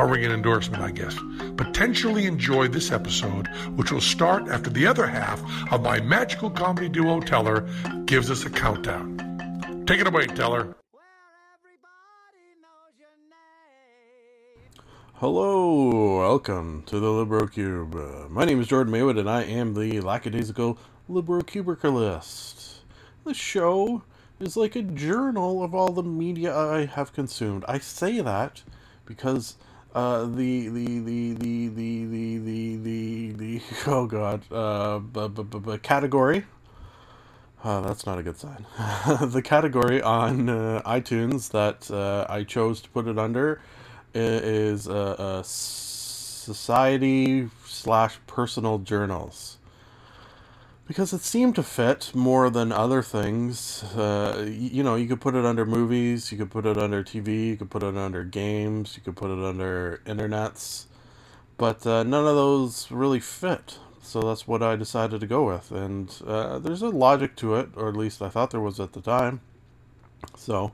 I'll ring an endorsement, I guess. Potentially enjoy this episode, which will start after the other half of my magical comedy duo Teller gives us a countdown. Take it away, Teller. Hello, welcome to the LibroCube. Uh, my name is Jordan Maywood, and I am the lackadaisical LibroCubicalist. The show is like a journal of all the media I have consumed. I say that because uh, the, the, the, the, the, the, the, the, the, oh god, uh, b- b- b- category. Uh, that's not a good sign. the category on uh, iTunes that uh, I chose to put it under is uh, uh, society slash personal journals because it seemed to fit more than other things. Uh, you know, you could put it under movies, you could put it under TV, you could put it under games, you could put it under internets, but uh, none of those really fit. So that's what I decided to go with, and uh, there's a logic to it, or at least I thought there was at the time. So,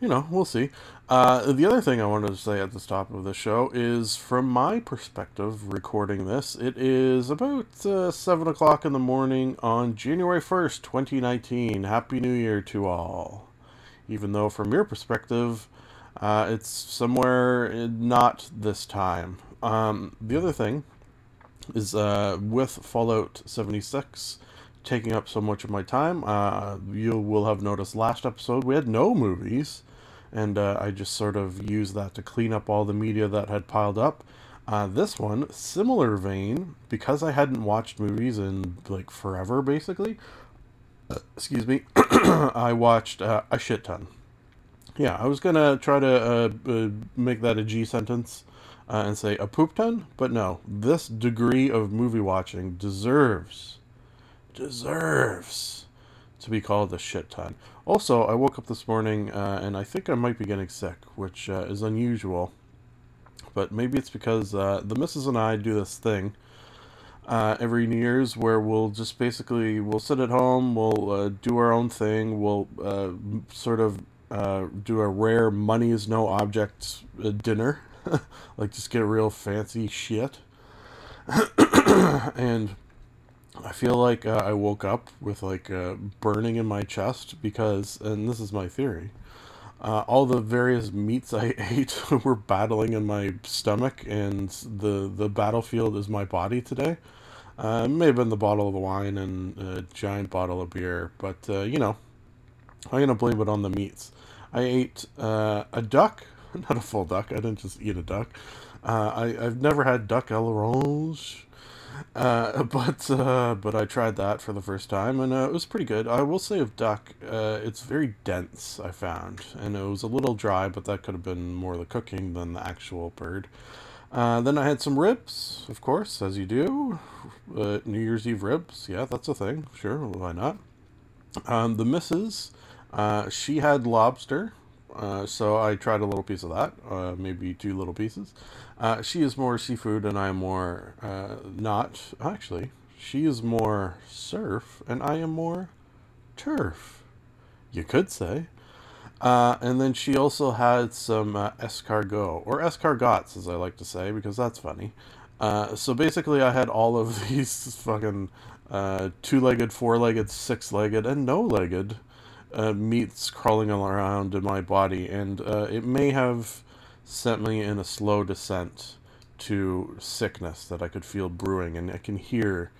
you know, we'll see. Uh, the other thing I wanted to say at the top of the show is from my perspective, recording this, it is about uh, 7 o'clock in the morning on January 1st, 2019. Happy New Year to all. Even though, from your perspective, uh, it's somewhere not this time. Um, the other thing is uh, with Fallout 76 taking up so much of my time, uh, you will have noticed last episode we had no movies and uh, I just sort of used that to clean up all the media that had piled up. Uh, this one, similar vein, because I hadn't watched movies in like forever, basically. uh, excuse me. I watched uh, a shit ton. Yeah, I was gonna try to uh, make that a G sentence uh, and say a poop ton, but no. This degree of movie watching deserves, deserves to be called a shit ton. Also, I woke up this morning uh, and I think I might be getting sick, which uh, is unusual. But maybe it's because uh, the missus and I do this thing uh, every New Year's where we'll just basically we'll sit at home, we'll uh, do our own thing, we'll uh, sort of do a rare money is no object dinner, like just get real fancy shit, and I feel like uh, I woke up with like uh, burning in my chest because, and this is my theory, uh, all the various meats I ate were battling in my stomach, and the the battlefield is my body today. Uh, it may have been the bottle of wine and a giant bottle of beer, but uh, you know, I'm gonna blame it on the meats. I ate a duck, not a full duck. I didn't just eat a duck. I I've never had duck à l'orange. Uh, but uh, but I tried that for the first time, and uh, it was pretty good. I will say of duck, uh, it's very dense. I found, and it was a little dry, but that could have been more the cooking than the actual bird. Uh, then I had some ribs, of course, as you do. Uh, New Year's Eve ribs, yeah, that's a thing. Sure, why not? Um, the missus, she had lobster, so I tried a little piece of that, maybe two little pieces. Uh, she is more seafood, and I am more uh, not. Actually, she is more surf, and I am more turf. You could say. Uh, and then she also had some uh, escargot, or escargots, as I like to say, because that's funny. Uh, so basically, I had all of these fucking uh, two-legged, four-legged, six-legged, and no-legged uh, meats crawling around in my body, and it may have sent me in a slow descent to sickness that I could feel brewing, and I can hear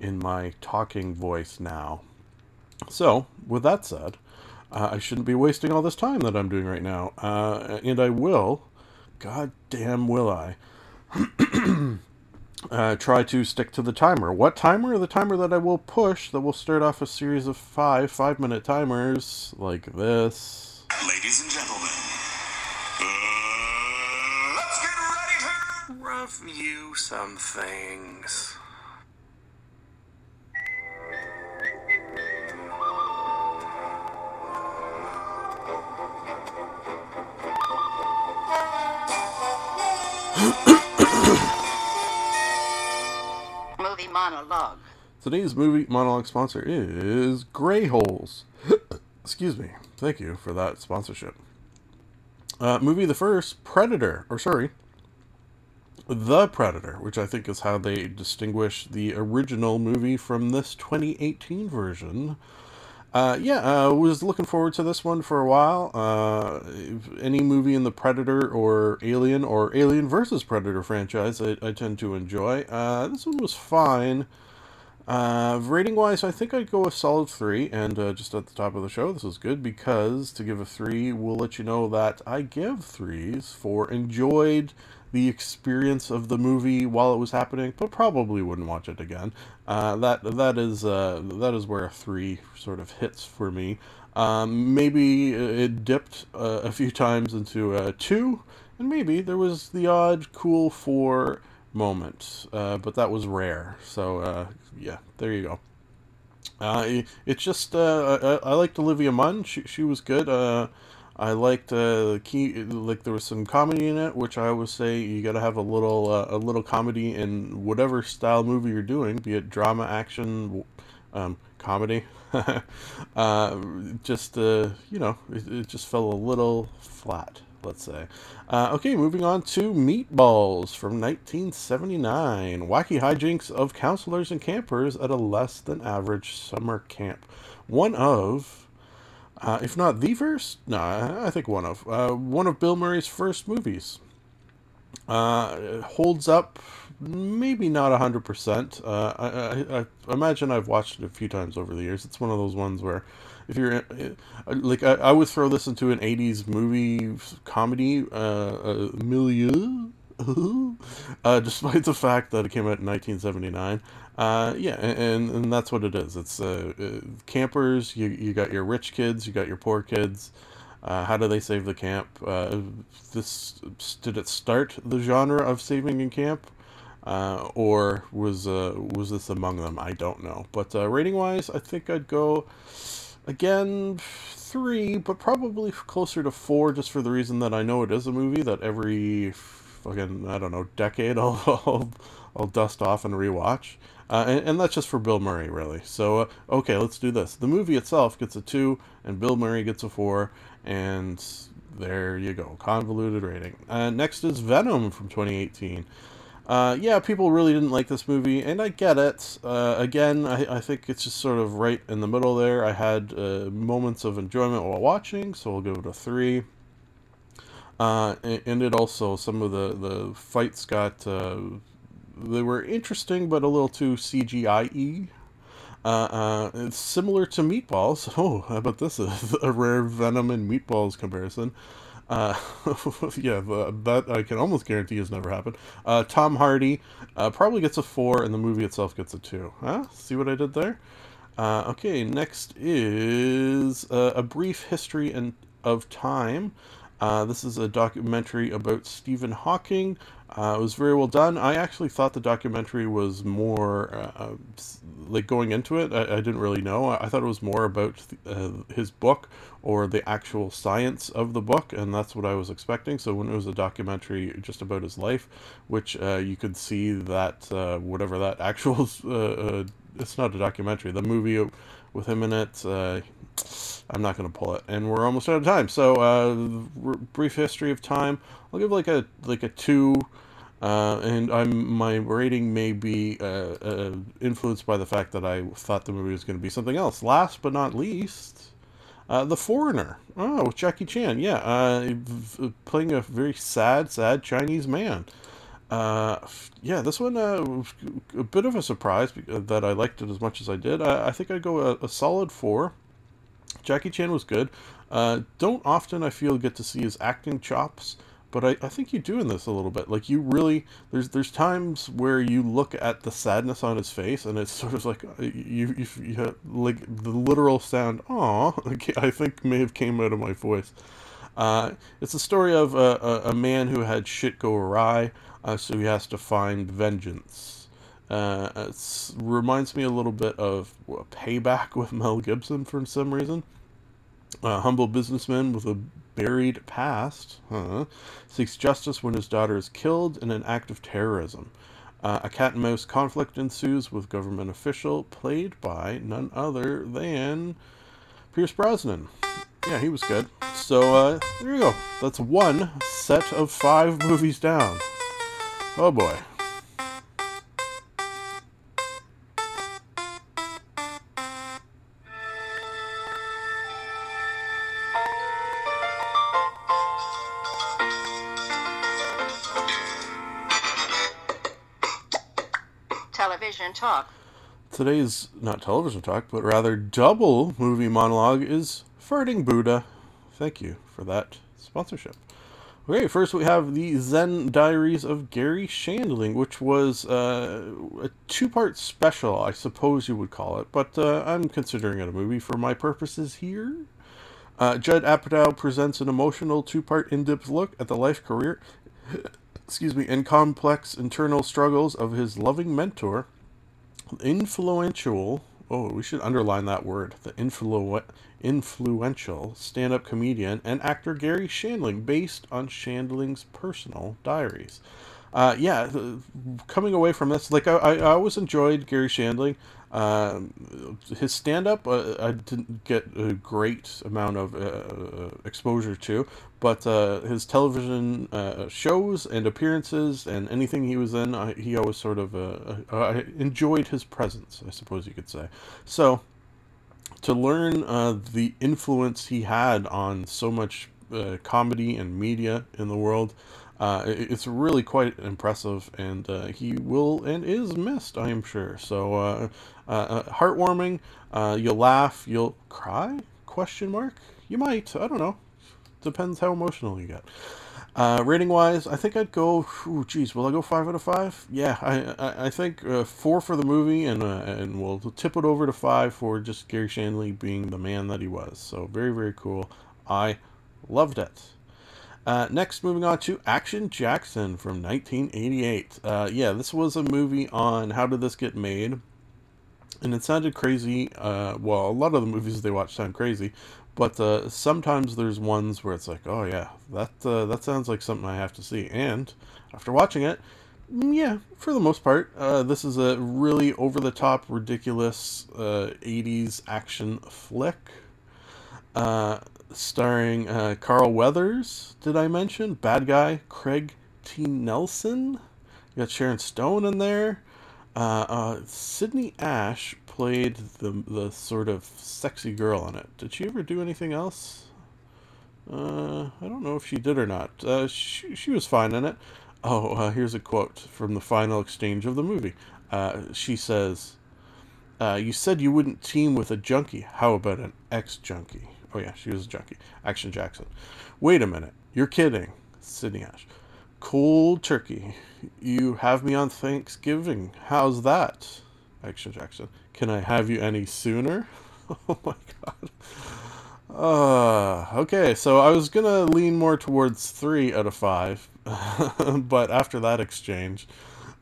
in my talking voice now. So, with that said, uh, I shouldn't be wasting all this time that I'm doing right now, uh, and I will. God damn, will I? uh, try to stick to the timer. What timer? The timer that I will push that will start off a series of five five minute timers like this. Ladies and gentlemen, uh, let's get ready review some things. Movie monologue. Today's movie monologue sponsor is Grey Holes. Excuse me. Thank you for that sponsorship. Uh, movie the first, Predator, or sorry, The Predator, which I think is how they distinguish the original movie from this 2018 version. Uh, yeah, I uh, was looking forward to this one for a while. Uh, any movie in the Predator or Alien or Alien versus Predator franchise, I, I tend to enjoy. Uh, this one was fine. Uh, rating wise, I think I'd go a solid three. And uh, just at the top of the show, this is good because to give a three, we'll let you know that I give threes for enjoyed the experience of the movie while it was happening, but probably wouldn't watch it again. Uh, that that is uh, that is where a three sort of hits for me. Um, maybe it dipped uh, a few times into a two, and maybe there was the odd cool four moment, uh, but that was rare. So uh, yeah, there you go. Uh, it's just uh, I, I liked Olivia Munn. She she was good. Uh, I liked uh, key like there was some comedy in it, which I always say you got to have a little uh, a little comedy in whatever style movie you're doing, be it drama, action, um, comedy. uh, just uh, you know, it, it just fell a little flat let's say. Uh, okay, moving on to Meatballs from 1979. Wacky hijinks of counselors and campers at a less than average summer camp. One of uh, if not the first, no, I think one of uh, one of Bill Murray's first movies. Uh, holds up, maybe not hundred percent. Uh, I, I, imagine I've watched it a few times over the years. It's one of those ones where, if you're uh, like, I, I would throw this into an '80s movie comedy uh, milieu. uh, despite the fact that it came out in 1979. Uh, yeah, and, and that's what it is. It's uh, uh, campers. You you got your rich kids. You got your poor kids. Uh, how do they save the camp? Uh, this did it start the genre of saving in camp, uh, or was uh, was this among them? I don't know. But uh, rating wise, I think I'd go again three, but probably closer to four, just for the reason that I know it is a movie that every fucking I don't know decade I'll I'll, I'll dust off and rewatch. Uh, and, and, that's just for Bill Murray, really. So, uh, okay, let's do this. The movie itself gets a 2, and Bill Murray gets a 4, and there you go. Convoluted rating. Uh, next is Venom from 2018. Uh, yeah, people really didn't like this movie, and I get it. Uh, again, I, I think it's just sort of right in the middle there. I had uh, moments of enjoyment while watching, so I'll give it a 3. Uh, and it also, some of the, the fights got they were interesting, but a little too CGI-y. Uh, uh, it's similar to Meatballs. Oh, how about this? A, rare Venom and Meatballs comparison. Uh, yeah, that I can almost guarantee has never happened. Uh, Tom Hardy uh, probably gets a 4, and the movie itself gets a 2. Huh? See what I did there? Uh, okay, next is uh, A Brief History in, of Time. Uh, this is a documentary about Stephen Hawking. Uh, it was very well done. I actually thought the documentary was more uh, uh like going into it. I, I, didn't really know. I, thought it was more about uh, his book or the actual science of the book, and that's what I was expecting. So when it was a documentary just about his life, which uh, you could see that uh, whatever that actual it's not a documentary. The movie with him in it. I'm not going to pull it, and we're almost out of time. So, uh, brief history of time. I'll give like a like a two, uh, and I'm my rating may be uh, uh influenced by the fact that I thought the movie was going to be something else. Last but not least, uh, the Foreigner. Oh, with Jackie Chan. Yeah, uh, playing a very sad, sad Chinese man. Uh, yeah, this one a bit of a surprise that I liked it as much as I did. I, I think I'd go a, a solid four. Jackie Chan was good. Don't often I feel get to see his acting chops, but I, I think you do in this a little bit. Like you really there's there's times where you look at the sadness on his face and it's sort of like uh, you you, you have, like the literal sound "aw" I think may have came out of my voice. Uh, it's a story of a, a, a man who had shit go awry, uh, so he has to find vengeance. Uh, it reminds me a little bit of Payback with Mel Gibson for some reason. A humble businessman with a buried past huh, seeks justice when his daughter is killed in an act of terrorism. Uh, a cat and mouse conflict ensues with government official played by none other than Pierce Brosnan. Yeah, he was good. So uh, there you go. That's one set of five movies down. Oh boy. Television talk. Today's not television talk, but rather double movie monologue is Farting Buddha. Thank you for that sponsorship. Okay, first we have the Zen Diaries of Garry Shandling, which was uh, a two part special, I suppose you would call it, but uh, I'm considering it a movie for my purposes here. Uh, Judd Apatow presents an emotional two part in depth look at the life, career, excuse me, and complex internal struggles of his loving mentor, influential. Oh, we should underline that word. The influ- influential stand-up comedian and actor Garry Shandling, based on Shandling's personal diaries. Uh, yeah, coming away from this, like I, I always enjoyed Garry Shandling. Um, his stand-up, uh, I didn't get a great amount of uh, exposure to, but uh, his television uh, shows and appearances and anything he was in, I, he always sort of uh, I enjoyed his presence, I suppose you could say. So to learn uh, the influence he had on so much uh, comedy and media in the world, uh, it's really quite impressive, and uh, he will and is missed, I am sure. So, uh, uh, heartwarming. you'll laugh. You'll cry? Question mark. You might. I don't know. Depends how emotional you get. Uh, rating wise, I think I'd go. Ooh, geez, will I go five out of five? Yeah, I I, I think uh, four for the movie, and uh, and we'll tip it over to five for just Garry Shandling being the man that he was. So very very cool. I loved it. Uh, next, moving on to Action Jackson from 1988. Uh, yeah, this was a movie on how did this get made, and it sounded crazy. Uh, well, a lot of the movies they watch sound crazy, but uh, sometimes there's ones where it's like, oh yeah, that uh, that sounds like something I have to see. And after watching it, mm, yeah, for the most part, uh, this is a really over the top, ridiculous '80s uh, action flick. Uh, starring uh, Carl Weathers, did I mention? Bad guy Craig T. Nelson. You got Sharon Stone in there. Uh, uh, Sydney Ash played the the sort of sexy girl in it. Did she ever do anything else? Uh, I don't know if she did or not. She, she was fine in it. Oh, here's a quote from the final exchange of the movie. She says, You said you wouldn't team with a junkie. How about an ex junkie? Oh, yeah, she was a junkie. Action Jackson. Wait a minute. You're kidding. Sydney Ash. Cold turkey. You have me on Thanksgiving. How's that? Action Jackson. Can I have you any sooner? oh my god. Uh, okay, so I was gonna lean more towards three out of five, but after that exchange,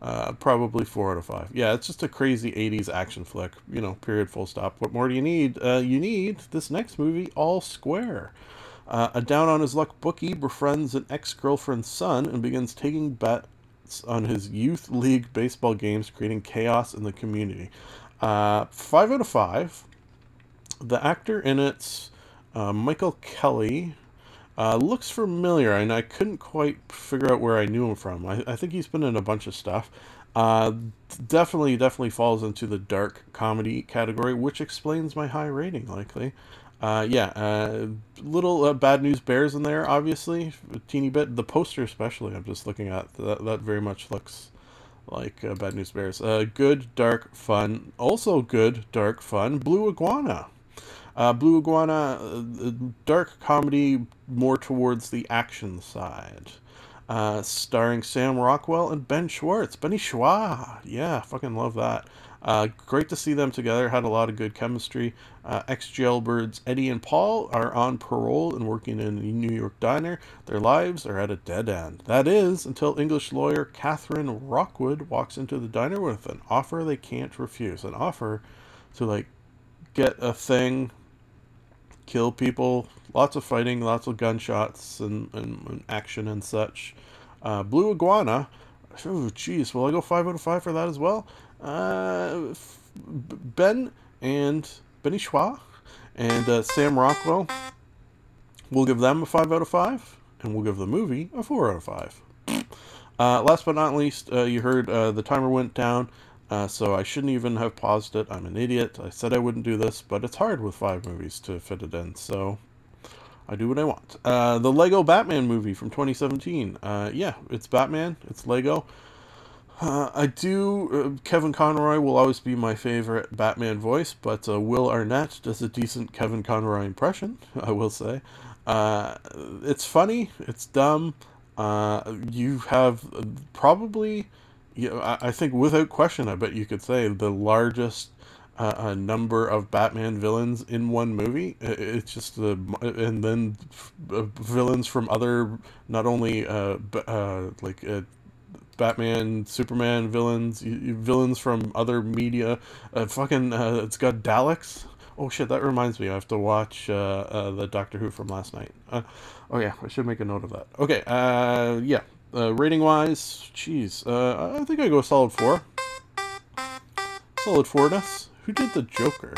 uh, probably four out of five. Yeah, it's just a crazy 80s action flick, you know, period, full stop. What more do you need? Uh, you need this next movie, All Square. Uh, a down on his luck bookie befriends an ex girlfriend's son and begins taking bets on his youth league baseball games, creating chaos in the community. Uh, five out of five. The actor in it's uh, Michael Kelly. Uh, looks familiar, and I couldn't quite figure out where I knew him from. I, I think he's been in a bunch of stuff. Uh, definitely, definitely falls into the dark comedy category, which explains my high rating, likely. Uh, yeah, uh, little uh, bad news bears in there, obviously, a teeny bit. The poster, especially, I'm just looking at that. That very much looks like uh, Bad News Bears. Good, dark, fun. Also good, dark, fun. Blue Iguana. Uh, Blue Iguana, uh, dark comedy more towards the action side. Uh, starring Sam Rockwell and Ben Schwartz. Benny Schwa. Yeah, fucking love that. Uh, great to see them together. Had a lot of good chemistry. Uh, Ex jailbirds Eddie and Paul are on parole and working in a New York diner. Their lives are at a dead end. That is until English lawyer Catherine Rockwood walks into the diner with an offer they can't refuse. An offer to like get a thing, kill people, lots of fighting, lots of gunshots and, and, and action and such. Uh, Blue Iguana. Oh, jeez. Will I go five out of five for that as well? Uh, f- ben and Benny Schwa and uh, Sam Rockwell. We'll give them a five out of five, and we'll give the movie a four out of five. Uh, last but not least, uh, you heard uh, the timer went down, uh, so I shouldn't even have paused it. I'm an idiot. I said I wouldn't do this, but it's hard with five movies to fit it in, so I do what I want. Uh, the Lego Batman movie from 2017. Uh, yeah, it's Batman. It's Lego. Uh, I do. Uh, Kevin Conroy will always be my favorite Batman voice, but uh, Will Arnett does a decent Kevin Conroy impression. I will say, it's funny. It's dumb. You have probably, know, I, think without question, I bet you could say the largest uh, a number of Batman villains in one movie. It's just the and then uh, villains from other not only uh, uh like uh, Batman, Superman villains, villains from other media. Uh, fucking, uh, it's got Daleks. Oh shit, that reminds me. I have to watch uh, uh, the Doctor Who from last night. Uh, oh yeah, I should make a note of that. Okay, uh, yeah. Uh, rating wise, jeez, uh, I think I go solid four. Solid fourness. Who did the Joker?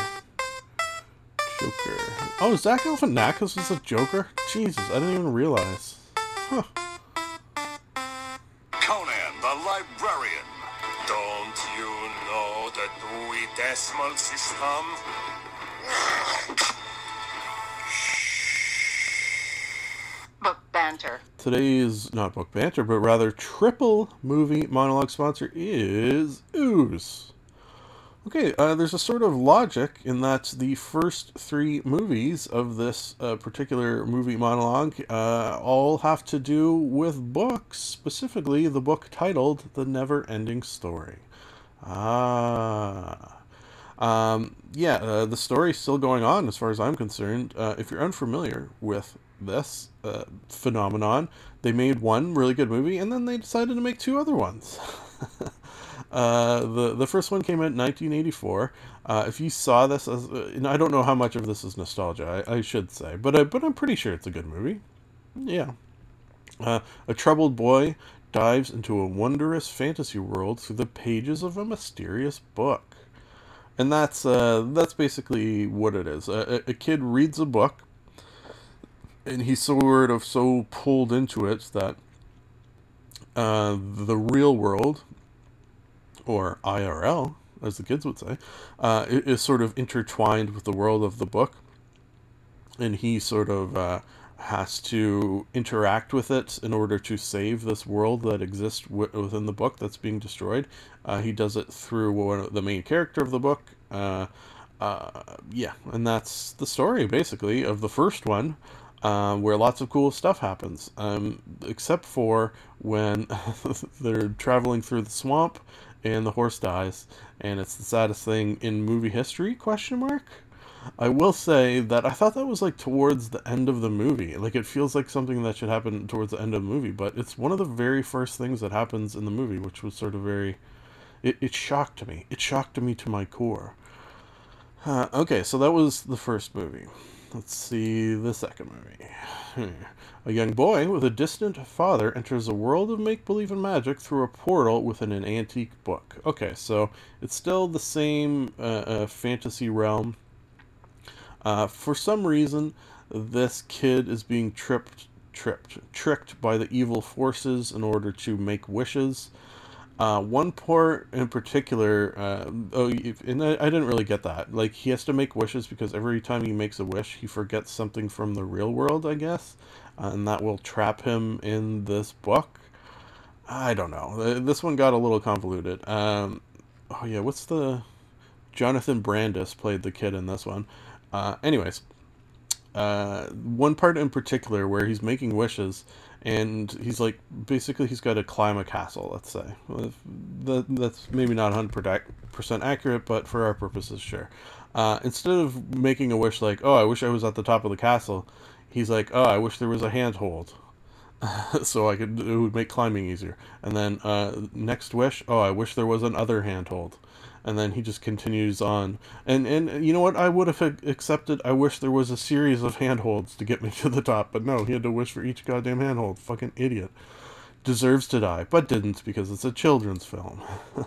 Joker. Oh, Zach Galifianakis was the Joker. Jesus, I didn't even realize. Huh. Conan the Librarian. Don't you know the Dewey Decimal System? Banter. Today's not book banter, but rather triple movie monologue sponsor is Ooze. Okay, uh, there's a sort of logic in that the first three movies of this uh, particular movie monologue uh, all have to do with books, specifically the book titled The Never Ending Story. Ah. Um, yeah, uh, the story's still going on as far as I'm concerned. Uh, if you're unfamiliar with this uh, phenomenon, they made one really good movie and then they decided to make two other ones. uh, the the first one came out in 1984. Uh, if you saw this, as, uh, and I don't know how much of this is nostalgia, I, I should say, but I, but I'm pretty sure it's a good movie. Yeah. Uh, a troubled boy dives into a wondrous fantasy world through the pages of a mysterious book and that's uh, that's basically what it is. A, a- a kid reads a book, and he's sort of so pulled into it that uh, the real world, or IRL, as the kids would say, uh, is sort of intertwined with the world of the book, and he sort of uh, has to interact with it in order to save this world that exists w- within the book that's being destroyed. Uh, he does it through one the main character of the book. Uh, uh, yeah, and that's the story basically of the first one, uh, where lots of cool stuff happens. Um, except for when they're traveling through the swamp and the horse dies, and it's the saddest thing in movie history? Question mark. I will say that I thought that was like towards the end of the movie. Like it feels like something that should happen towards the end of the movie, but it's one of the very first things that happens in the movie, which was sort of very. It, it shocked me. It shocked me to my core. Uh, okay, so that was the first movie. Let's see the second movie. Hmm. A young boy with a distant father enters a world of make believe and magic through a portal within an antique book. Okay, so it's still the same uh, uh, fantasy realm. Uh, for some reason, this kid is being tripped, tripped, tricked by the evil forces in order to make wishes. Uh, one part in particular, uh, oh, and I, didn't really get that. Like, he has to make wishes because every time he makes a wish, he forgets something from the real world, I guess, uh, and that will trap him in this book. I don't know. Uh, This one got a little convoluted. Um, oh yeah, what's the Jonathan Brandis played the kid in this one. Uh, anyways, one part in particular where he's making wishes and he's like basically he's got to climb a castle. Let's say that, that's maybe not hundred percent accurate, but for our purposes, sure. Uh, instead of making a wish like, "Oh, I wish I was at the top of the castle," he's like, "Oh, I wish there was a handhold." so I could it would make climbing easier. And then uh, next wish, oh, I wish there was another handhold. And then he just continues on. And and you know what? I would have accepted. I wish there was a series of handholds to get me to the top, but no, he had to wish for each goddamn handhold. Fucking idiot. Deserves to die, but didn't because it's a children's film.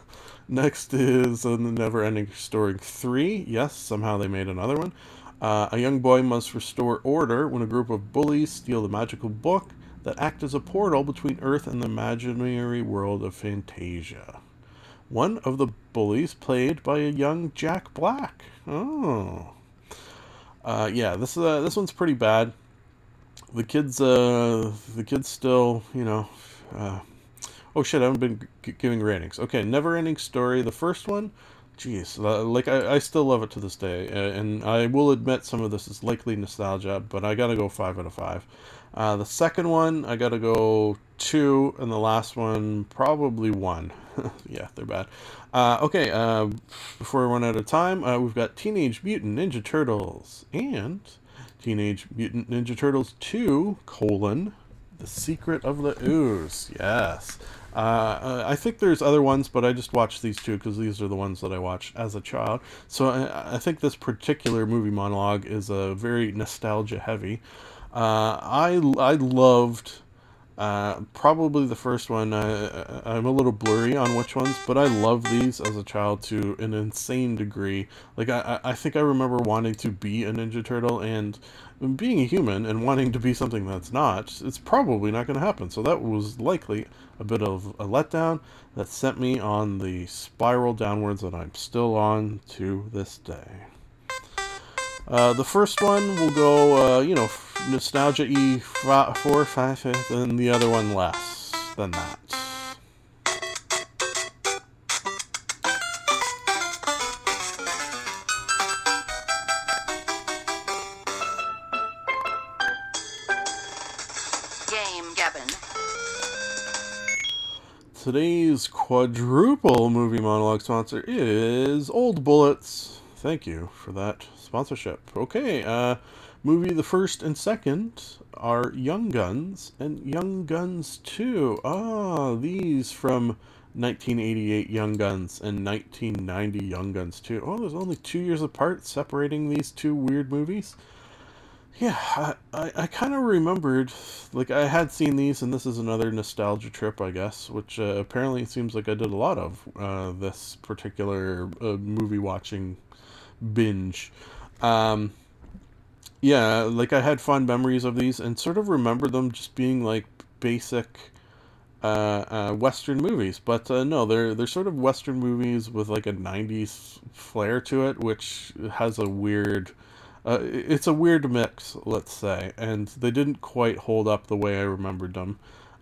Next is uh, The Never Ending Story 3. Yes, somehow they made another one. Uh, a young boy must restore order when a group of bullies steal the magical book that act as a portal between Earth and the imaginary world of Fantasia. One of the bullies played by a young Jack Black. Oh. Uh, yeah, this uh, this one's pretty bad. The kids, uh, the kids still, you know, uh, oh shit, I haven't been g- giving ratings. Okay, Never Ending Story, the first one, jeez, like I, I still love it to this day, and I will admit some of this is likely nostalgia, but I gotta go five out of five. Uh, the second one, I gotta go two, and the last one, probably one. yeah, they're bad. Uh, okay, uh, before we run out of time, uh, we've got Teenage Mutant Ninja Turtles and Teenage Mutant Ninja Turtles 2, colon, The Secret of the Ooze. Yes. Uh, I think there's other ones, but I just watched these two because these are the ones that I watched as a child. So I, I think this particular movie monologue is a very nostalgia heavy. Uh, I I loved uh, probably the first one. I, I'm a little blurry on which ones, but I love these as a child to an insane degree. Like I I think I remember wanting to be a Ninja Turtle and being a human and wanting to be something that's not. It's probably not going to happen. So that was likely a bit of a letdown that sent me on the spiral downwards that I'm still on to this day. Uh, the first one will go, uh, you know, nostalgia E four, five, fifth, and the other one less than that. Game Gabbin'. Today's quadruple movie monologue sponsor is Old Bullets. Thank you for that sponsorship. Okay, uh, movie the first and second are Young Guns and Young Guns 2. Ah, these from 1988 Young Guns and 1990 Young Guns 2. Oh, there's only two years apart separating these two weird movies. Yeah, I, I, I kind of remembered, like, I had seen these, and this is another nostalgia trip, I guess, which uh, apparently it seems like I did a lot of uh, this particular uh, movie watching binge. Um, yeah, like I had fond memories of these and sort of remember them just being like basic uh, uh, Western movies. But uh, no, they're they're sort of Western movies with like a '90s flair to it, which has a weird. Uh, it's a weird mix, let's say, and they didn't quite hold up the way I remembered them,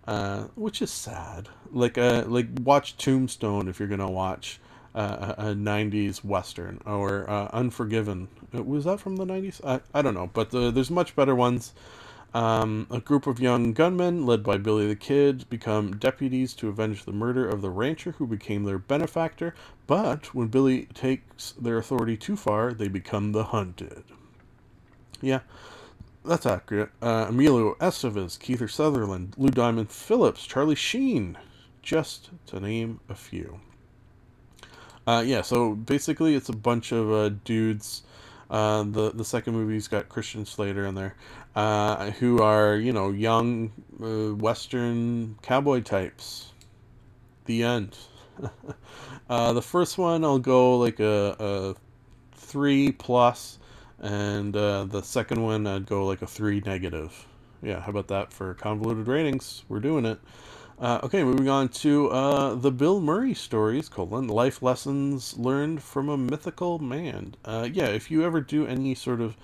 uh, which is sad. Like uh, like watch Tombstone if you're gonna watch uh, a, a 90s western or uh, unforgiven Uh, was that from the 90s i, I don't know but uh, there's much better ones um, a group of young gunmen led by billy the kid become deputies to avenge the murder of the rancher who became their benefactor but when billy takes their authority too far they become the hunted yeah that's accurate. Uh, Emilio Estevez, Kiefer Sutherland, Lou Diamond Phillips, Charlie Sheen, just to name a few. Uh, yeah, so basically it's a bunch of uh, dudes. Uh, the the second movie's got Christian Slater in there, uh, who are you know young uh, Western cowboy types. The end. uh, the first one I'll go like a, a three plus, and uh, the second one I'd go like a three negative. Yeah, how about that for convoluted ratings? We're doing it. Uh, okay, moving on to uh, the Bill Murray stories, colon, life lessons learned from a mythical man. Uh, yeah, if you ever do any sort of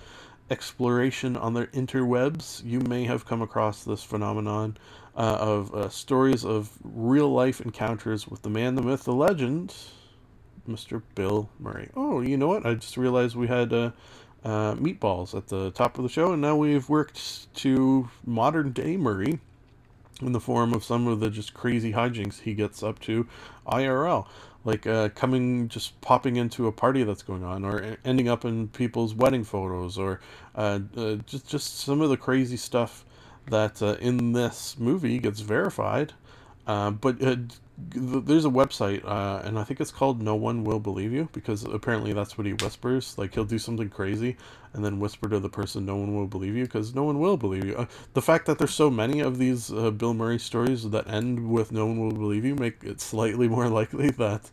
exploration on the interwebs, you may have come across this phenomenon uh, of uh, stories of real life encounters with the man, the myth, the legend, Mr. Bill Murray. Oh, you know what? I just realized we had uh, meatballs at the top of the show, and now we've worked to modern day Murray in the form of some of the just crazy hijinks he gets up to IRL, like uh, coming just popping into a party that's going on, or ending up in people's wedding photos, or uh, uh, just just some of the crazy stuff that uh, in this movie gets verified. Uh, but uh, there's a website, uh, and I think it's called No One Will Believe You because apparently that's what he whispers. Like he'll do something crazy and then whisper to the person, "No one will believe you," because no one will believe you. Uh, the fact that there's so many of these uh, Bill Murray stories that end with "No one will believe you" make it slightly more likely that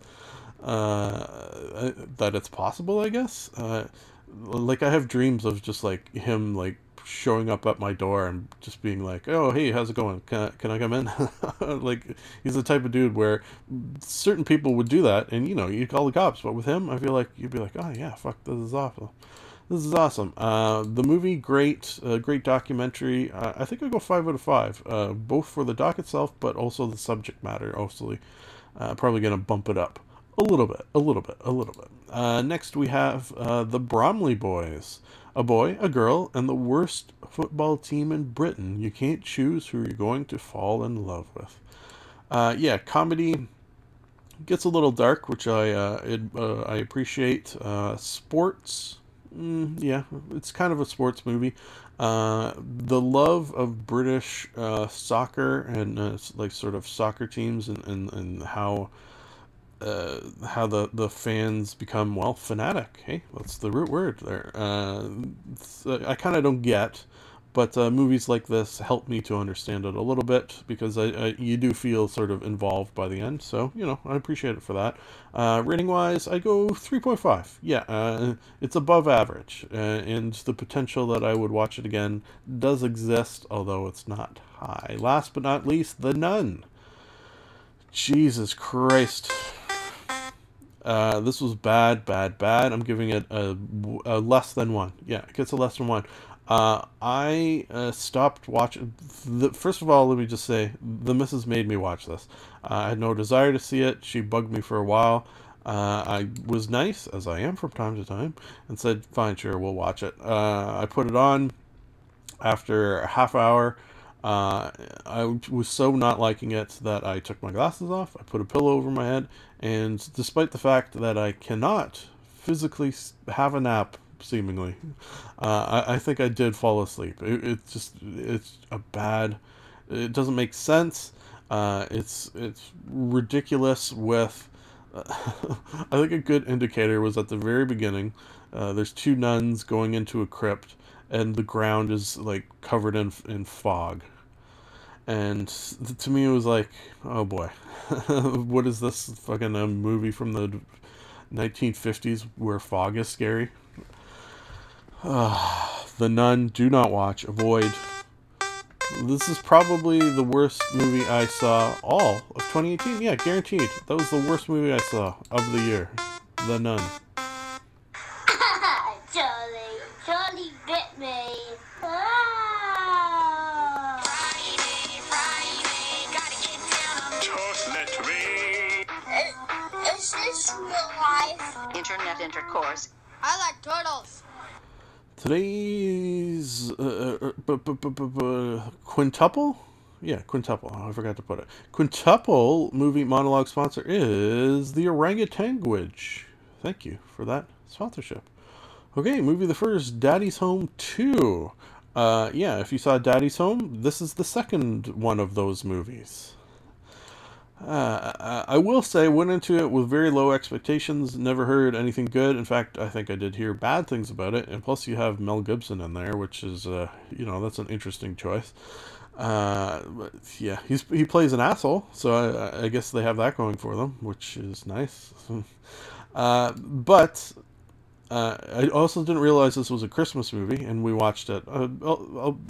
uh, that it's possible. I guess. Uh, like I have dreams of just like him like showing up at my door and just being like, "Oh, hey, how's it going? Can I, can I come in?" like he's the type of dude where certain people would do that, and you know, you call the cops. But with him, I feel like you'd be like, "Oh yeah, fuck, this is awesome." This is awesome. Uh, the movie, great, uh, great documentary. Uh, I think I go five out of five, uh, both for the doc itself, but also the subject matter. Also, uh, probably gonna bump it up a little bit, a little bit, a little bit. Uh, next, we have uh, the Bromley Boys. A boy, a girl, and the worst football team in Britain. You can't choose who you're going to fall in love with. Uh, yeah, comedy gets a little dark, which I uh, it, uh, I appreciate. Uh, sports, mm, yeah, it's kind of a sports movie. Uh, the love of British uh, soccer and like sort of soccer teams and, and, and how uh, how the, the fans become well fanatic. Hey, that's the root word there. Uh, I kind of don't get, but uh, movies like this help me to understand it a little bit because I, I you do feel sort of involved by the end. So you know I appreciate it for that. Uh, rating wise, I go three point five. Yeah, uh, it's above average, uh, and the potential that I would watch it again does exist, although it's not high. Last but not least, The Nun. Jesus Christ. Uh, this was bad, bad, bad. I'm giving it a, a less than one. Yeah, it gets a less than one. Uh, I uh, stopped watching. The, first of all, let me just say the missus made me watch this. Uh, I had no desire to see it. She bugged me for a while. Uh, I was nice, as I am from time to time, and said, "Fine, sure, we'll watch it." Uh, I put it on after a half hour. Uh, I was so not liking it that I took my glasses off. I put a pillow over my head, and despite the fact that I cannot physically have a nap, seemingly, uh, I, I think I did fall asleep. It, it's just it's a bad. It doesn't make sense. Uh, it's it's ridiculous with. I think a good indicator was at the very beginning. Uh, there's two nuns going into a crypt, and the ground is like covered in in fog. And to me, it was like, oh boy, what is this fucking a movie from the 1950s where fog is scary? the Nun. Do not watch. Avoid. This is probably the worst movie I saw all of 2018. Yeah, guaranteed. That was the worst movie I saw of the year. The Nun. Real life? Internet intercourse. I like turtles. Today's uh, bu- bu- bu- bu- bu- quintuple? Yeah, quintuple. Oh, I forgot to put it. Quintuple movie monologue sponsor is the Orangutanguage. Thank you for that sponsorship. Okay, movie the first, Daddy's Home 2. Uh, yeah, if you saw Daddy's Home, this is the second one of those movies. Uh, I will say, went into it with very low expectations. Never heard anything good. In fact, I think I did hear bad things about it. And plus, you have Mel Gibson in there, which is, uh, you know, that's an interesting choice. Uh, but yeah, he's he plays an asshole, so I, I guess they have that going for them, which is nice. uh, but uh, I also didn't realize this was a Christmas movie, and we watched it uh,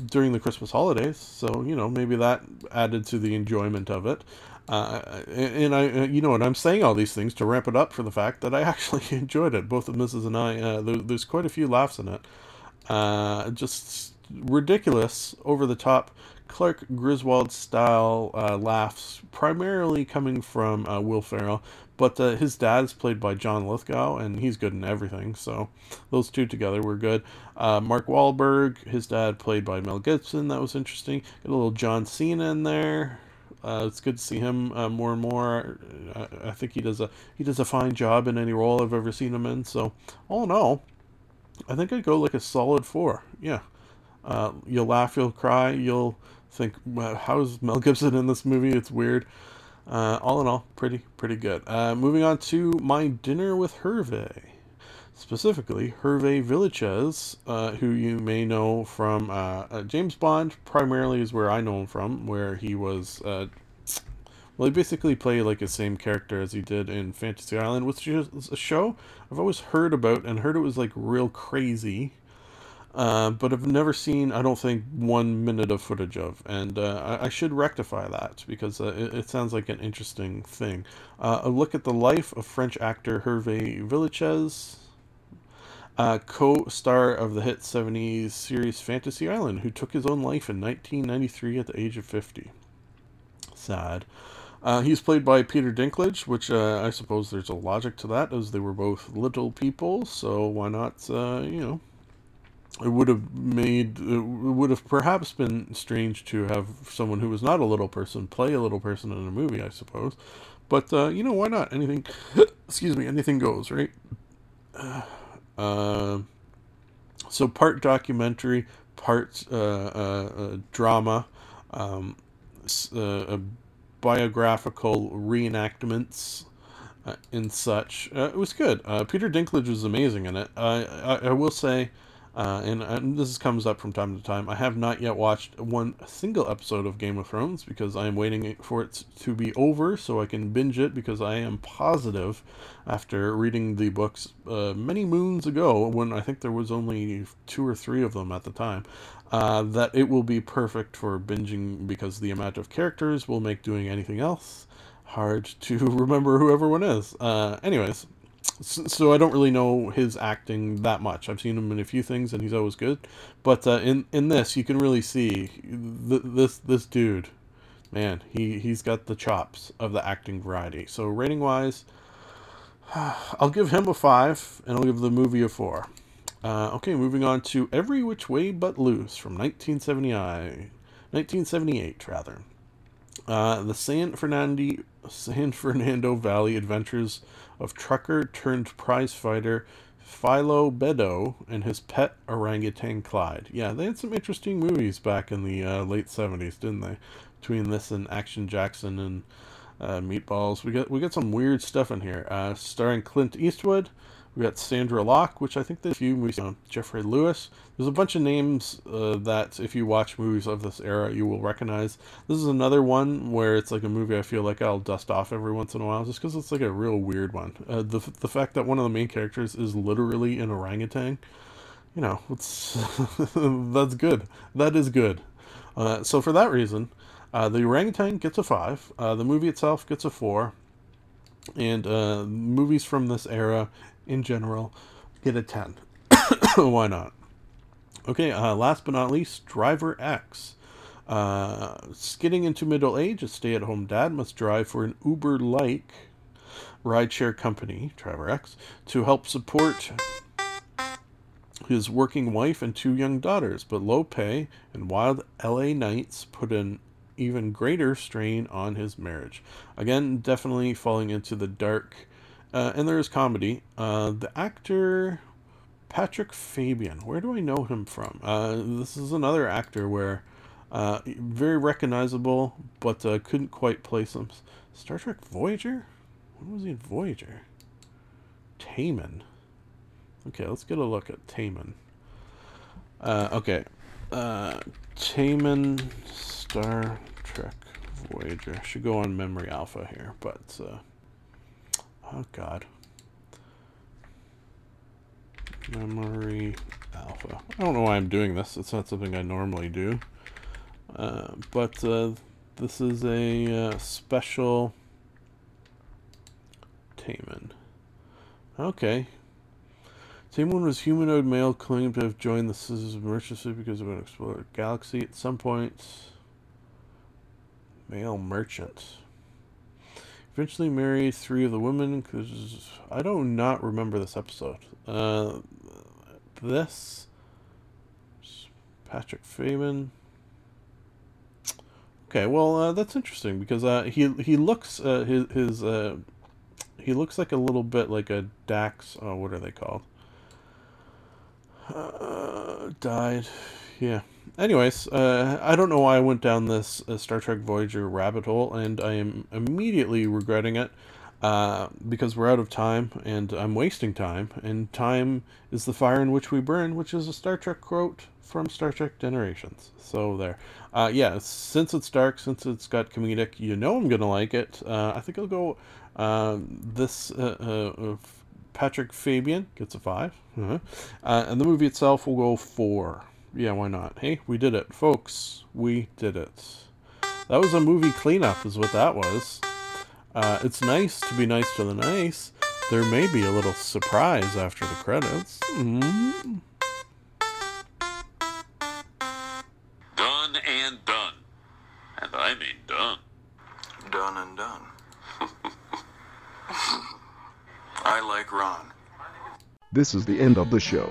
during the Christmas holidays. So you know, maybe that added to the enjoyment of it. And I, uh, you know, and I'm saying all these things to ramp it up for the fact that I actually enjoyed it. Both of Mrs. and I, uh, there, there's quite a few laughs in it. Uh, just ridiculous, over the top Clark Griswold style uh, laughs, primarily coming from uh, Will Ferrell. But his dad is played by John Lithgow, and he's good in everything. So those two together were good. Mark Wahlberg, his dad played by Mel Gibson. That was interesting. Got a little John Cena in there. Uh, it's good to see him uh, more and more. I, I think he does a he does a fine job in any role I've ever seen him in. So all in all, I think I'd go like a solid four. Yeah, uh, you'll laugh, you'll cry, you'll think, wow, how's Mel Gibson in this movie? It's weird. Uh, all in all, pretty pretty good. Uh, moving on to my dinner with Hervé, specifically Hervé Villechaize, uh, who you may know from uh, uh, James Bond. Primarily is where I know him from, where he was. Uh, well, he basically played like the same character as he did in Fantasy Island, which is a show I've always heard about and heard it was like real crazy. Uh, but I've never seen, I don't think, one minute of footage of, and uh, I, I, should rectify that because uh, it, it, sounds like an interesting thing. Uh, a look at the life of French actor Hervé Villechaize, uh, co-star of the hit 70s series Fantasy Island, who took his own life in 1993 at the age of 50. Sad. Uh, he's played by Peter Dinklage, which I suppose there's a logic to that, as they were both little people, so why not, you know, it would have made it would have perhaps been strange to have someone who was not a little person play a little person in a movie, I suppose. But uh, you know, why not? Anything, excuse me, anything goes, right? Uh, so part documentary, part uh, uh, drama, um, biographical reenactments. And such, it was good. Peter Dinklage was amazing in it. I, I will say, uh, and, and, this comes up from time to time. I have not yet watched one single episode of Game of Thrones because I am waiting for it to be over so I can binge it because I am positive, after reading the books uh, many moons ago, when I think there was only two or three of them at the time, uh, that it will be perfect for binging because the amount of characters will make doing anything else hard to remember who everyone is. Uh, anyways, so, I don't really know his acting that much. I've seen him in a few things, and he's always good. But uh, in in this, you can really see th- this this dude, man. He he's got the chops of the acting variety. So rating wise, I'll give him a five, and I'll give the movie a four. Uh, okay, moving on to Every Which Way But Loose from 1979, 1978 rather. Uh, the San Fernando San Fernando Valley Adventures of trucker turned prize fighter Philo Beddoe and his pet orangutan Clyde. Yeah, they had some interesting movies back in the uh, late seventies, didn't they? Between this and Action Jackson and uh, Meatballs, we got we got some weird stuff in here. Uh, starring Clint Eastwood, we got Sondra Locke, which I think there's a few movies. Uh, Geoffrey Lewis. There's a bunch of names uh, that, if you watch movies of this era, you will recognize. This is another one where it's like a movie I feel like I'll dust off every once in a while, just because it's like a real weird one. Uh, the the fact that one of the main characters is literally an orangutan, you know, it's that's good. That is good. Uh, so for that reason, uh, the orangutan gets a five. Uh, the movie itself gets a four and uh, movies from this era in general get a 10. Why not? Okay, uh, last but not least, Driver X. Uh, skidding into middle age, a stay at home dad must drive for an Uber like rideshare company, Driver X, to help support his working wife and two young daughters. But low pay and wild LA nights put an even greater strain on his marriage. Again, definitely falling into the dark uh, and there is comedy. Uh, the actor Patrick Fabian. Where do I know him from? Uh, this is another actor where uh, very recognizable, but uh, couldn't quite place him. Star Trek Voyager. When was he in Voyager? Taman. Okay, let's get a look at Taman. Uh, okay, Taman Star Trek Voyager. Should go on Memory Alpha here, but. Oh god. Memory alpha. I don't know why I'm doing this. It's not something I normally do. Uh, but uh, this is a uh, special Taman. Okay. Same one was humanoid male claimed to have joined the Scissors Merchant because of an explored galaxy at some point. Male merchant. Eventually married three of the women because I do not not remember this episode. Uh, this Patrick Fabian. Okay, well uh, that's interesting because uh, he he looks uh, his his uh, he looks like a little bit like a Dax. Oh, what are they called? Uh, died. Yeah. Anyways, uh, I don't know why I went down this uh, Star Trek Voyager rabbit hole, and I am immediately regretting it uh, because we're out of time, and I'm wasting time. And time is the fire in which we burn, which is a Star Trek quote from Star Trek Generations. So there. Uh, yeah, since it's dark, since it's got comedic, you know I'm gonna like it. Uh, I think I'll go. Uh, this uh, Patrick Fabian gets a 5 uh-huh. uh, and the movie itself will go four. Yeah, why not? Hey, we did it, folks. We did it. That was a movie cleanup, is what that was. Uh, it's nice to be nice to the nice. There may be a little surprise after the credits. Mm-hmm. Done and done. And I mean done. Done and done. I like Ron. This is the end of the show.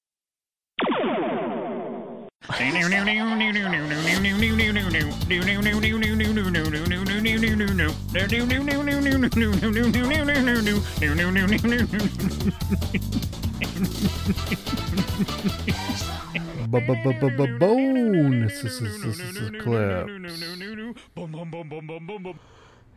Bonus clips.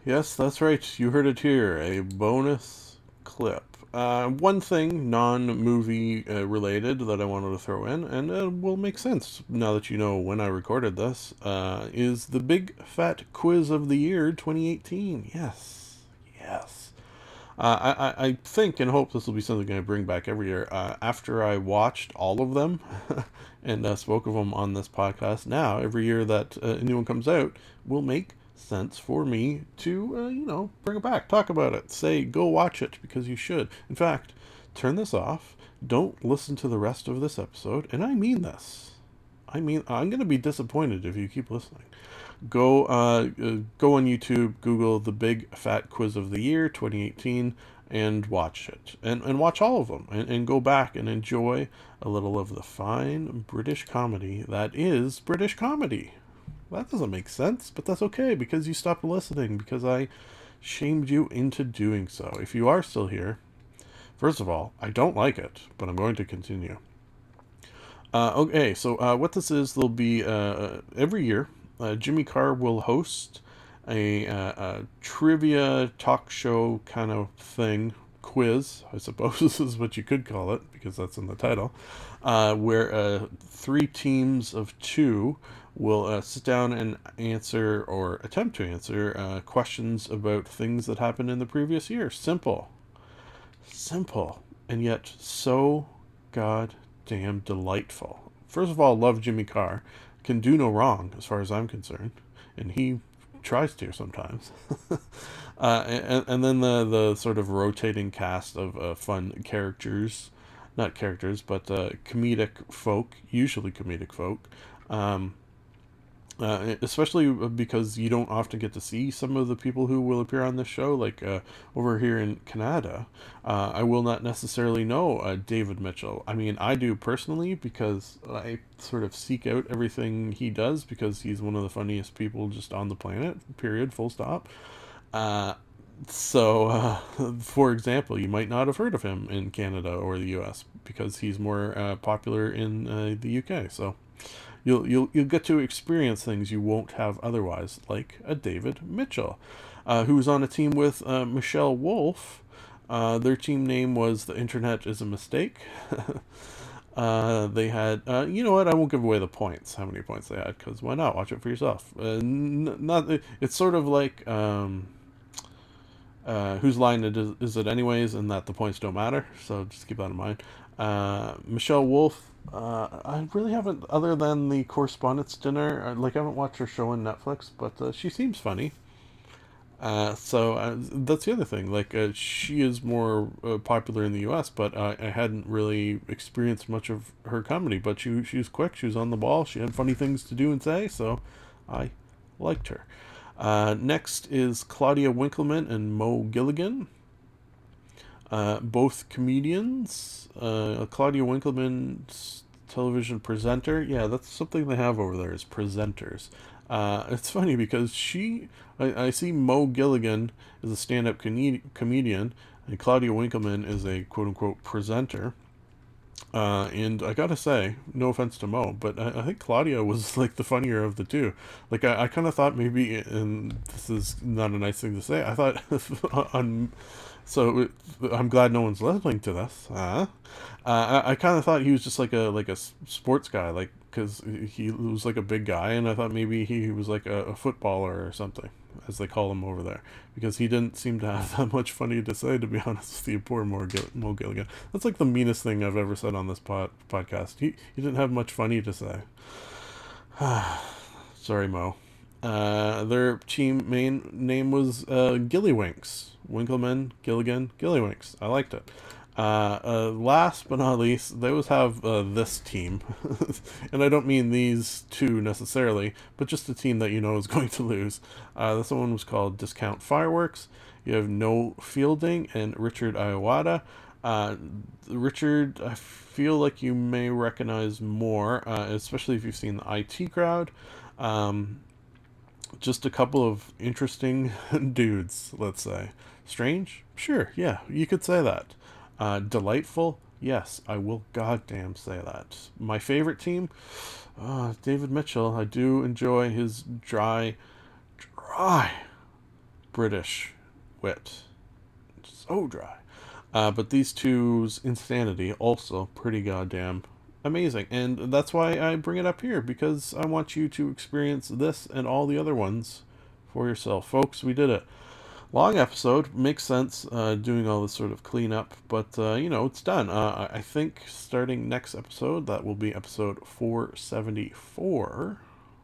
Yes, that's right. You heard it here. A bonus clip. Uh, one thing, non movie uh, related, that I wanted to throw in, and uh, will make sense now that you know when I recorded this, uh, is the Big Fat Quiz of the Year 2018. Yes. Yes. Uh, I, I, I think and hope this will be something I bring back every year. Uh, after I watched all of them and spoke of them on this podcast, now every year that a new one comes out we'll make sense for me to, uh, you know, bring it back, talk about it, say, go watch it because you should. In fact, turn this off. Don't listen to the rest of this episode, and I mean this. I mean, I'm going to be disappointed if you keep listening. Go, uh, uh, go on YouTube, Google the Big Fat Quiz of the Year 2018, and watch it, and and watch all of them, and, and go back and enjoy a little of the fine British comedy that is British comedy. That doesn't make sense, but that's okay because you stopped listening because I shamed you into doing so. If you are still here, first of all, I don't like it, but I'm going to continue. Uh, okay, so uh, what this is, there'll be uh, every year, uh, Jimmy Carr will host a, uh, a trivia talk show kind of thing, quiz, I suppose this is what you could call it because that's in the title, uh, where three teams of two will uh, sit down and answer or attempt to answer uh, questions about things that happened in the previous year. Simple. Simple. And yet so goddamn delightful. First of all, love Jimmy Carr. Can do no wrong as far as I'm concerned. And he tries to sometimes. uh, and, and then the, the sort of rotating cast of uh, fun characters not characters, but uh, comedic folk, usually comedic folk. Um, uh, especially because you don't often get to see some of the people who will appear on this show. Like uh, over here in Canada, uh, I will not necessarily know uh, David Mitchell. I mean, I do personally because I sort of seek out everything he does because he's one of the funniest people just on the planet. Period. Full stop. Uh, so, uh, for example, you might not have heard of him in Canada or the U.S. because he's more uh, popular in uh, the UK. So, you'll you'll you'll get to experience things you won't have otherwise, like a David Mitchell, uh, who was on a team with uh, Michelle Wolf. Uh, their team name was "The Internet Is a Mistake." Uh, they had, uh, you know what? I won't give away the points, how many points they had, because why not? Watch it for yourself. Uh, n- not, it's sort of like, um, uh, whose line it is, is it anyways, and that the points don't matter. So just keep that in mind. Uh, Michelle Wolf, uh, I really haven't, other than the correspondence dinner, uh, like I haven't watched her show on Netflix, but uh, she seems funny. Uh, so uh, that's the other thing. Like uh, she is more uh, popular in the U.S., but I hadn't really experienced much of her comedy. But she she was quick. She was on the ball. She had funny things to do and say. So I liked her. Uh, next is Claudia Winkleman and Mo Gilligan. Uh, both comedians. Uh, Claudia Winkleman's television presenter. Yeah, that's something they have over there is presenters. Uh, it's funny because she, I, I see Mo Gilligan is a stand-up com- comedian, and Claudia Winkleman is a quote-unquote presenter. Uh, and I gotta say, no offense to Mo, but I, I think Claudia was like the funnier of the two. Like I, I kind of thought maybe, and this is not a nice thing to say. I thought on, so I'm glad no one's listening to this. Uh, uh, I, I kind of thought he was just like a like a sports guy, like because he was like a big guy, and I thought maybe he was like a, a, footballer or something, as they call him over there, because he didn't seem to have that much funny to say, to be honest with you. Poor Mo, Gill- Mo Gilligan. That's like the meanest thing I've ever said on this pod- podcast. He, he didn't have much funny to say. Sorry, Mo. Uh, their team main name was uh, Gillywinks. Winkleman, Gilligan, Gillywinks. I liked it. Uh, uh, last but not least, they always have uh, this team. and I don't mean these two necessarily, but just a team that you know is going to lose. Uh, this one was called Discount Fireworks. You have Noel Fielding and Richard Ayoade. Uh, Richard, I feel like you may recognize more, especially if you've seen the IT crowd. Um, just a couple of interesting dudes, let's say. Strange? Sure, yeah, you could say that. Uh, delightful? Yes, I will goddamn say that. My favorite team? Uh, David Mitchell. I do enjoy his dry, dry British wit. So dry. Uh, but these two's insanity also pretty goddamn amazing. And that's why I bring it up here, because I want you to experience this and all the other ones for yourself. Folks, we did it long episode. Makes sense uh, doing all this sort of cleanup but uh, you know it's done. Uh, i think starting next episode that will be episode 474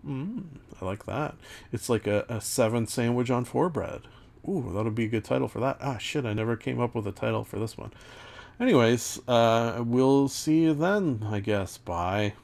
mm, i like that. It's like a, a seven sandwich on four bread. Ooh that'll be a good title for that. Ah shit i never came up with a title for this one anyways uh, we'll see you then i guess. Bye